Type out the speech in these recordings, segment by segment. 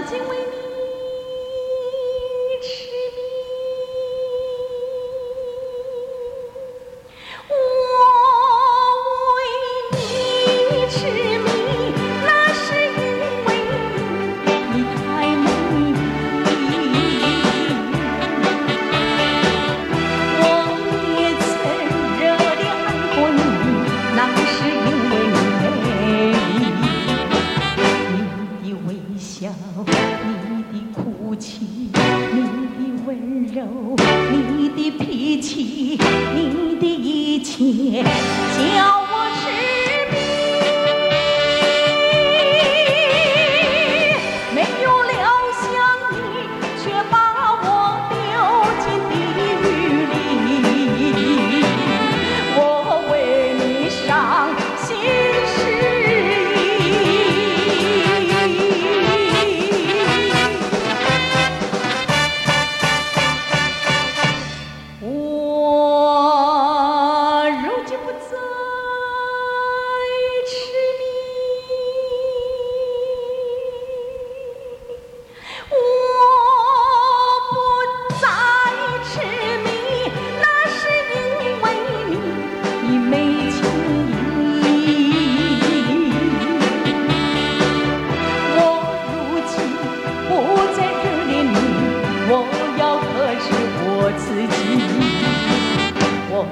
曾经你的哭泣，你的温柔，你的脾气，你的一切，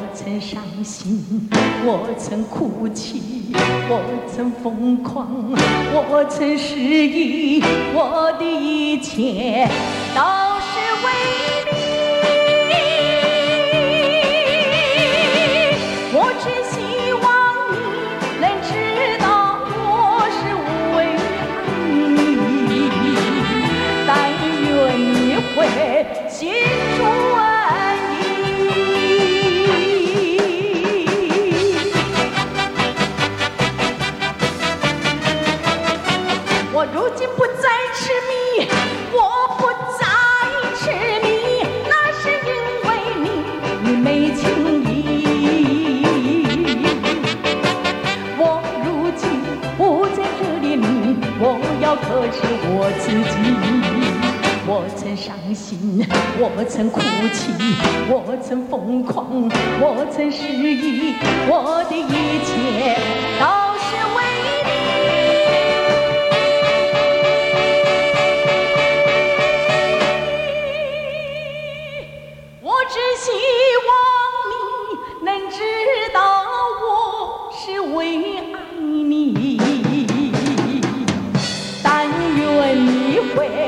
我曾伤心，我曾哭泣，我曾疯狂，我曾失忆，我的一切都是为你。我只希望你能知道我是为爱你，但愿你会我自己。我曾伤心，我曾哭泣，我曾疯狂，我曾失意，我的一切都。away.